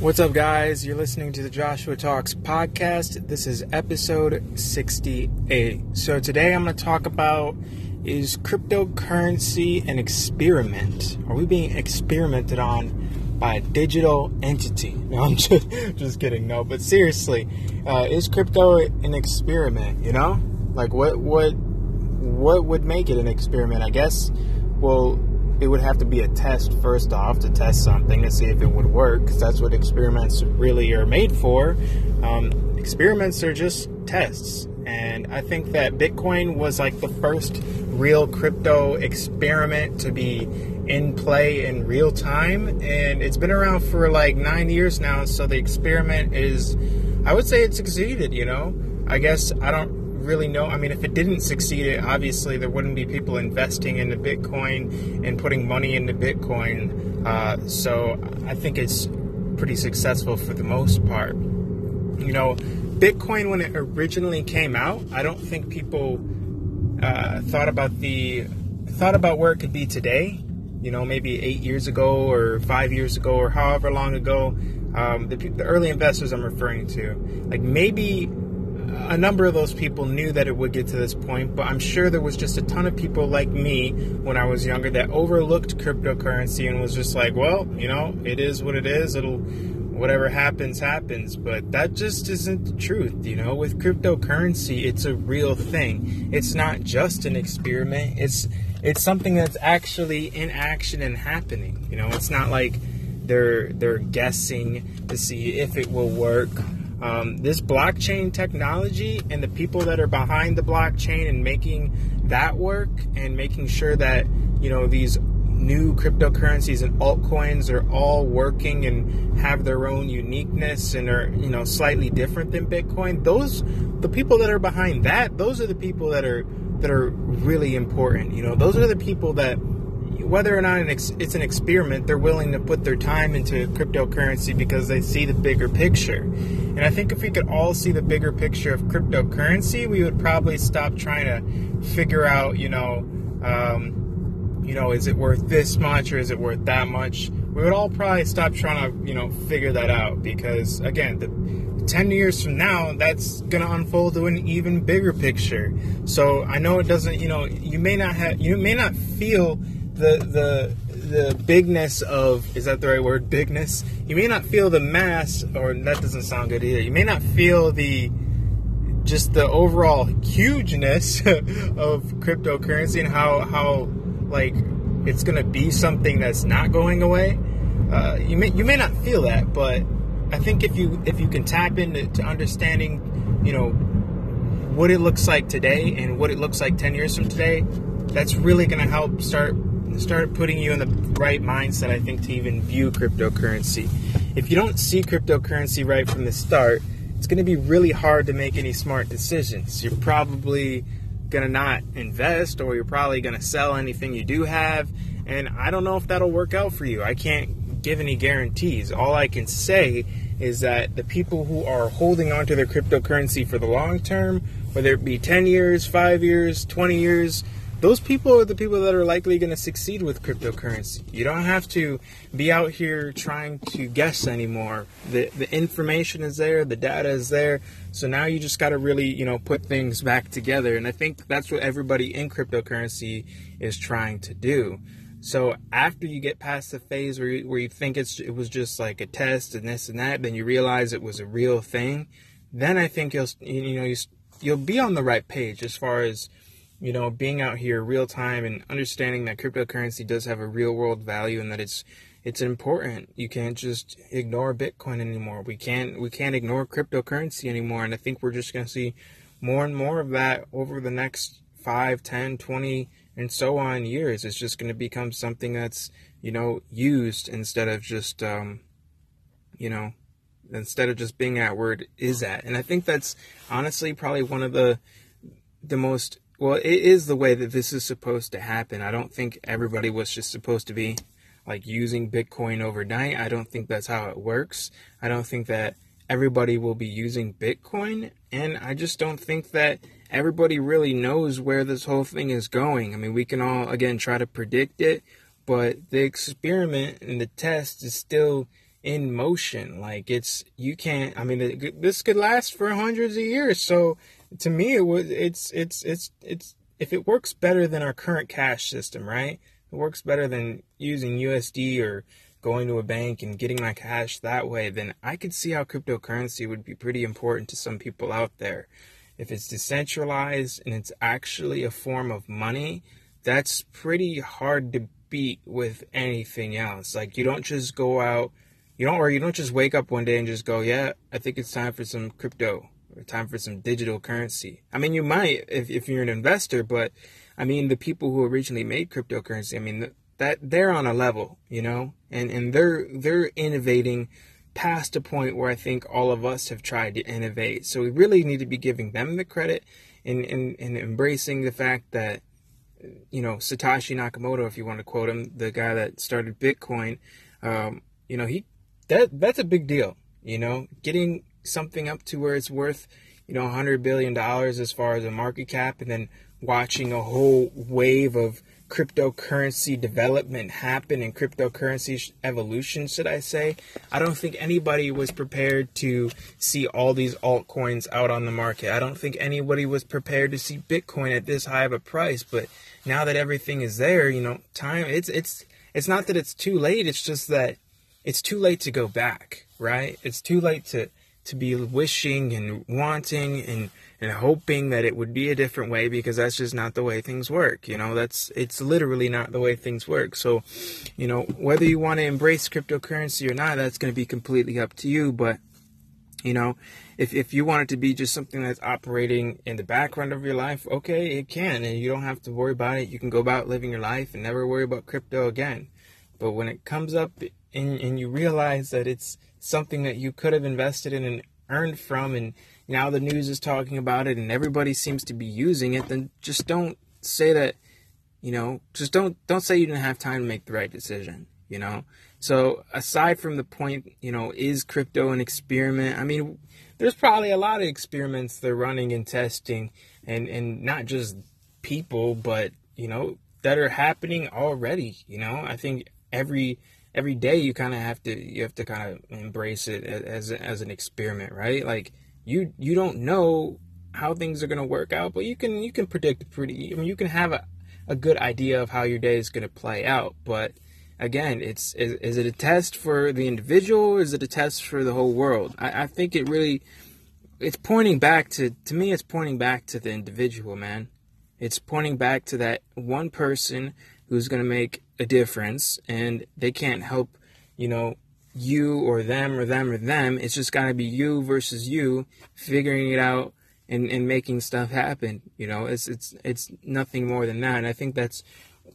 What's up, guys? You're listening to the Joshua Talks podcast. This is episode 68. So, today I'm going to talk about is cryptocurrency an experiment? Are we being experimented on by a digital entity? No, I'm just, just kidding. No, but seriously, uh, is crypto an experiment? You know, like what, what, what would make it an experiment? I guess, well, it would have to be a test first off to test something to see if it would work because that's what experiments really are made for. Um, experiments are just tests and i think that bitcoin was like the first real crypto experiment to be in play in real time and it's been around for like nine years now so the experiment is i would say it succeeded you know? I guess i don't really know. I mean, if it didn't succeed, it, obviously there wouldn't be people investing into Bitcoin and putting money into Bitcoin. Uh, so I think it's pretty successful for the most part. You know, Bitcoin when it originally came out, I don't think people uh, thought about the thought about where it could be today. You know, maybe eight years ago or five years ago or however long ago. Um, the, the early investors I'm referring to, like maybe a number of those people knew that it would get to this point, but I'm sure there was just a ton of people like me when I was younger that overlooked cryptocurrency and was just like, well, you know, it is what it is. It'll, whatever happens, happens. But that just isn't the truth, you know. With cryptocurrency, it's a real thing. It's not just an experiment. It's it's something that's actually in action and happening. You know, it's not like they're they're guessing to see if it will work um, this blockchain technology and the people that are behind the blockchain and making that work and making sure that you know these new cryptocurrencies and altcoins are all working and have their own uniqueness and are you know slightly different than bitcoin those the people that are behind that those are the people that are that are really important. You know those are the people that whether or not it's an experiment, they're willing to put their time into cryptocurrency because they see the bigger picture. And I think if we could all see the bigger picture of cryptocurrency, we would probably stop trying to figure out, you know, um, you know, is it worth this much or is it worth that much? We would all probably stop trying to, you know, figure that out because, again, the 10 years from now, that's going to unfold to an even bigger picture. So I know it doesn't, you know, you may not have, you may not feel the the the bigness of is that the right word? Bigness? You may not feel the mass or that doesn't sound good either. You may not feel the just the overall hugeness of cryptocurrency and how how like it's to be something that's not going away. Uh, you may you may not feel that but I think if you if you can tap into understanding you know what it looks like today and what it looks like 10 years from today that's really to help start start putting you in the right mindset, I think, to even view cryptocurrency. If you don't see cryptocurrency right from the start, it's going to be really hard to make any smart decisions. You're probably going to not invest, or you're probably going to sell anything you do have. And I don't know if that'll work out for you. I can't give any guarantees. All I can say is that the people who are holding onto their cryptocurrency for the long term, whether it be 10 years, 5 years, 20 years, those people are the people that are likely going to succeed with cryptocurrency. You don't have to be out here trying to guess anymore. The the information is there, the data is there. So now you just got to really, you know, put things back together. And I think that's what everybody in cryptocurrency is trying to do. So after you get past the phase where you, where you think it's it was just like a test and this and that, then you realize it was a real thing. Then I think you'll you know you, you'll be on the right page as far as you know, being out here real time and understanding that cryptocurrency does have a real world value and that it's it's important. You can't just ignore Bitcoin anymore. We can't we can't ignore cryptocurrency anymore. And I think we're just gonna see more and more of that over the next 5, 10, 20, and so on years. It's just gonna become something that's, you know, used instead of just um, you know, instead of just being at where it is at. And I think that's honestly probably one of the the most well, it is the way that this is supposed to happen. I don't think everybody was just supposed to be like using Bitcoin overnight. I don't think that's how it works. I don't think that everybody will be using Bitcoin. And I just don't think that everybody really knows where this whole thing is going. I mean, we can all, again, try to predict it, but the experiment and the test is still in motion. Like it's you can't. I mean, this could last for hundreds of years. So to me, it was it's it's it's it's if it works better than our current cash system, right? It works better than using USD or going to a bank and getting my cash that way, then I could see how cryptocurrency would be pretty important to some people out there. If it's decentralized and it's actually a form of money, that's pretty hard to beat with anything else. Like you don't just go out, you don't or you don't just wake up one day and just go, "Yeah, I think it's time for some crypto." Time for some digital currency. I mean, you might if, if you're an investor, but I mean, the people who originally made cryptocurrency, I mean, that they're on a level, you know, and and they're they're innovating past a point where I think all of us have tried to innovate. So we really need to be giving them the credit and and, and embracing the fact that you know Satoshi Nakamoto, if you want to quote him, the guy that started Bitcoin, um, you know he that that's a big deal. You know, getting something up to where it's worth you know 100 billion dollars as far as a market cap, and then watching a whole wave of cryptocurrency development happen and cryptocurrency evolution, should I say. I don't think anybody was prepared to see all these altcoins out on the market. I don't think anybody was prepared to see Bitcoin at this high of a price. But now that everything is there, you know, time it's it's it's not that it's too late. It's just that it's too late to go back, right? It's too late to to be wishing and wanting and and hoping that it would be a different way because that's just not the way things work. You know, that's it's literally not the way things work. So, you know, whether you want to embrace cryptocurrency or not, that's going to be completely up to you. But, you know, if, if you want it to be just something that's operating in the background of your life, okay, it can. And you don't have to worry about it. You can go about living your life and never worry about crypto again. But when it comes up and, and you realize that it's something that you could have invested in and earned from and now the news is talking about it and everybody seems to be using it, then just don't say that, you know, just don't don't say you didn't have time to make the right decision, you know? So aside from the point, you know, is crypto an experiment? I mean, there's probably a lot of experiments they're running and testing and and not just people, but you know, that are happening already, you know? I think every every day you kind of have to you have to kind of embrace it as as an experiment, right? Like you you don't know how things are going to work out, but you can you can predict pretty. I mean, you can have a, a good idea of how your day is going to play out. But again, it's is, is it a test for the individual? Or is it a test for the whole world? I, I think it really it's pointing back to to me. It's pointing back to the individual, man. It's pointing back to that one person who's going to make a difference, and they can't help, you know, you or them or them or them. It's just got to be you versus you figuring it out and, and making stuff happen. You know, it's it's it's nothing more than that. And I think that's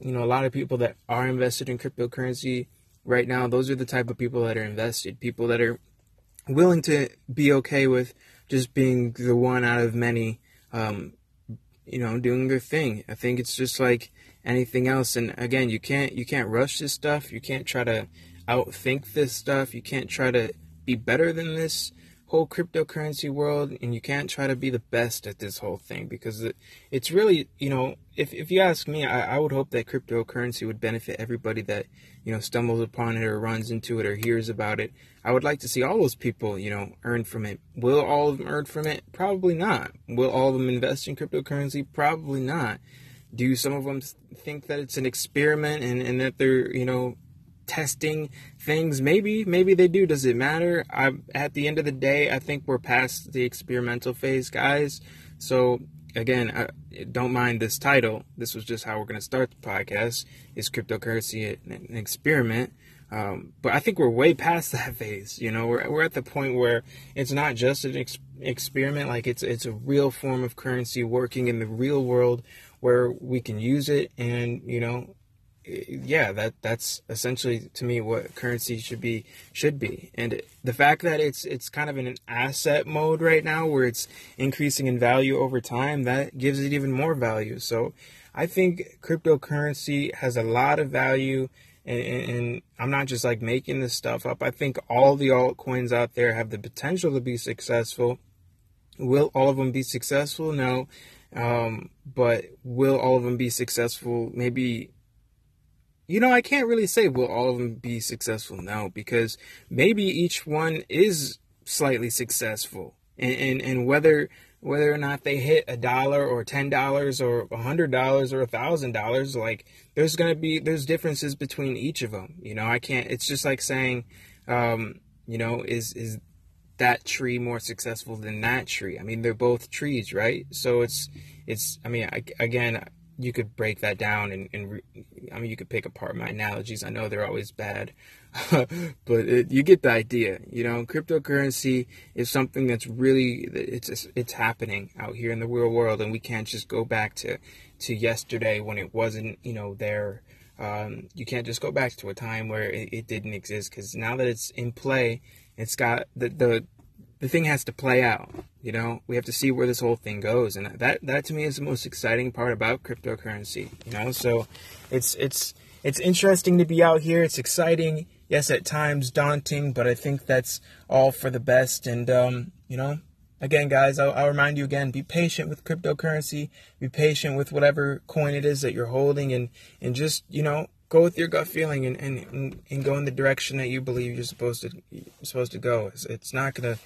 you know a lot of people that are invested in cryptocurrency right now. Those are the type of people that are invested. People that are willing to be okay with just being the one out of many. Um, you know, doing their thing. I think it's just like anything else. And again, you can't you can't rush this stuff. You can't try to outthink this stuff. You can't try to be better than this whole cryptocurrency world. And you can't try to be the best at this whole thing because it, it's really you know if, if you ask me I, I would hope that cryptocurrency would benefit everybody that you know stumbles upon it or runs into it or hears about it. I would like to see all those people you know earn from it. Will all of them earn from it? Probably not. Will all of them invest in cryptocurrency? Probably not do some of them think that it's an experiment and, and that they're you know testing things. Maybe, maybe they do. Does it matter? I, at the end of the day, I think we're past the experimental phase, guys. So again, I, don't mind this title. This was just how we're going to start the podcast. Is cryptocurrency an, experiment? Um, but I think we're way past that phase. You know, we're, we're at the point where it's not just an ex- experiment. Like it's it's a real form of currency working in the real world where we can use it and you know yeah, that that's essentially to me what currency should be should be. And the fact that it's it's kind of in an asset mode right now where it's increasing in value over time, that gives it even more value. So I think cryptocurrency has a lot of value and, and, and I'm not just like making this stuff up. I think all the altcoins out there have the potential to be successful. Will all of them be successful? No. Um, but will all of them be successful? Maybe you know, I can't really say will all of them be successful now because maybe each one is slightly successful, and and, and whether whether or not they hit a dollar or ten dollars or a hundred dollars or a thousand dollars, like there's gonna be there's differences between each of them. You know, I can't. It's just like saying, um, you know, is is that tree more successful than that tree? I mean, they're both trees, right? So it's it's. I mean, I, again, you could break that down and, and re, I mean, you could pick apart my analogies. I know they're always bad, but it, you get the idea. You know, cryptocurrency is something that's really it's it's happening out here in the real world, and we can't just go back to to yesterday when it wasn't you know there. Um, you can't just go back to a time where it, it didn't exist because now that it's in play, it's got the the the thing has to play out. You know, we have to see where this whole thing goes, and that that to me is the most exciting part about cryptocurrency. You know, so it's it's it's interesting to be out here. It's exciting. Yes, at times daunting, but I think that's all for the best. And um, you know, again, guys, I'll, I'll remind you again: be patient with cryptocurrency. Be patient with whatever coin it is that you're holding, and and just you know go with your gut feeling and, and, and go in the direction that you believe you're supposed to you're supposed to go. It's, it's not gonna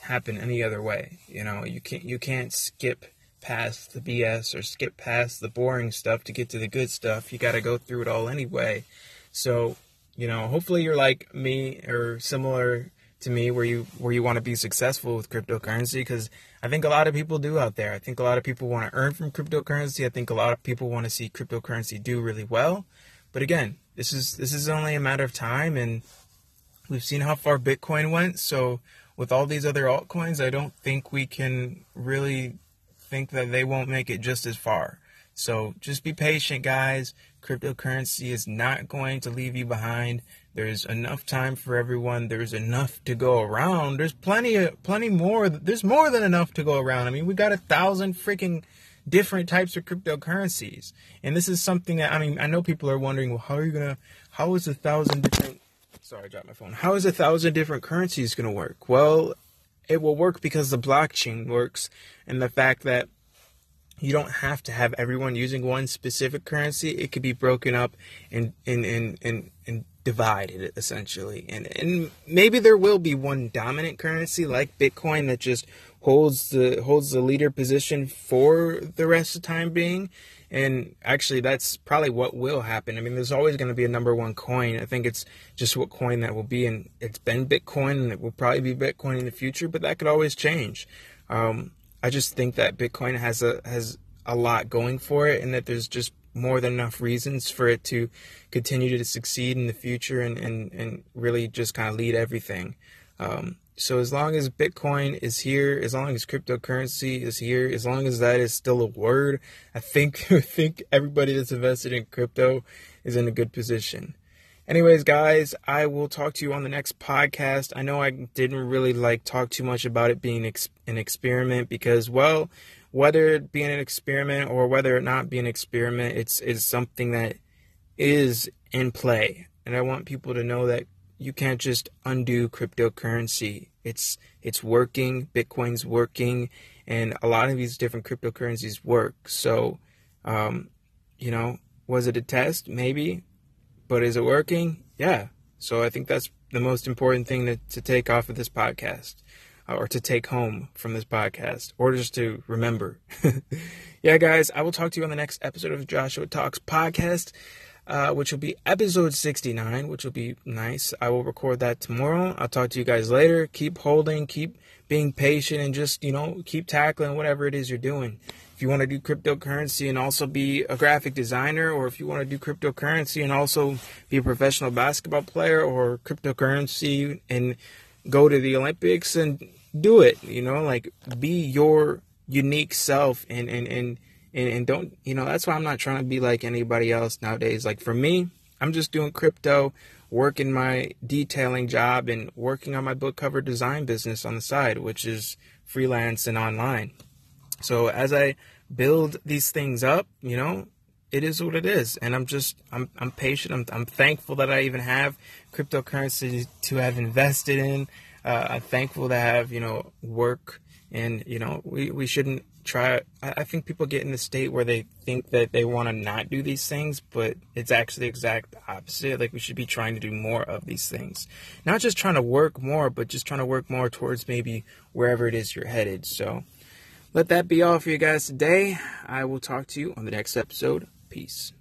happen any other way. You know, you can't you can't skip past the BS or skip past the boring stuff to get to the good stuff. You got to go through it all anyway. So, you know, hopefully you're like me or similar to me where you where you want to be successful with cryptocurrency because I think a lot of people do out there. I think a lot of people want to earn from cryptocurrency. I think a lot of people want to see cryptocurrency do really well. But again, this is this is only a matter of time and we've seen how far Bitcoin went, so with all these other altcoins, I don't think we can really think that they won't make it just as far. So just be patient, guys. Cryptocurrency is not going to leave you behind. There's enough time for everyone. There's enough to go around. There's plenty of plenty more. There's more than enough to go around. I mean, we got a thousand freaking different types of cryptocurrencies. And this is something that I mean, I know people are wondering, well, how are you gonna how is a thousand different Sorry, I dropped my phone. How is a thousand different currencies to work? Well, it will work because the blockchain works and the fact that you don't have to have everyone using one specific currency. It could be broken up and and and and, and divided essentially. And and maybe there will be one dominant currency like Bitcoin that just holds the holds the leader position for the rest of the time being. And actually, that's probably what will happen. I mean, there's always going to be a number one coin. I think it's just what coin that will be. And it's been Bitcoin, and it will probably be Bitcoin in the future, but that could always change. Um, I just think that Bitcoin has a has a lot going for it, and that there's just more than enough reasons for it to continue to succeed in the future and, and, and really just kind of lead everything. Um, so as long as Bitcoin is here, as long as cryptocurrency is here, as long as that is still a word, I think I think everybody that's invested in crypto is in a good position. Anyways, guys, I will talk to you on the next podcast. I know I didn't really like talk too much about it being an experiment because, well, whether it being an experiment or whether it not be an experiment, it's it's something that is in play, and I want people to know that you can't just undo cryptocurrency. It's it's working. Bitcoin's working, and a lot of these different cryptocurrencies work. So, um, you know, was it a test? Maybe, but is it working? Yeah. So I think that's the most important thing to, to take off of this podcast, uh, or to take home from this podcast, or just to remember. yeah, guys, I will talk to you on the next episode of Joshua Talks podcast uh, which will be episode 69, which will be nice. I will record that tomorrow. I'll talk to you guys later. Keep holding, keep being patient, and just, you know, keep tackling whatever it is you're doing. If you want to do cryptocurrency and also be a graphic designer, or if you want to do cryptocurrency and also be a professional basketball player, or cryptocurrency and go to the Olympics and do it, you know, like be your unique self and, and, and, and, and don't you know that's why i'm not trying to be like anybody else nowadays. Like for me i'm just doing crypto working my detailing job and working on my book cover design business on the side which is freelance and online so as I build these things up, you know, it is what it is. And I'm just, I'm, I'm patient. I'm, I'm thankful that I even have cryptocurrency to have invested in. Uh, I'm thankful to have, you know, work. And, you know, we, we shouldn't try. I, I think people get in the state where they think that they want to not do these things, but it's actually the exact opposite. Like, we should be trying to do more of these things. Not just trying to work more, but just trying to work more towards maybe wherever it is you're headed. So, let that be all for you guys today. I will talk to you on the next episode. Peace.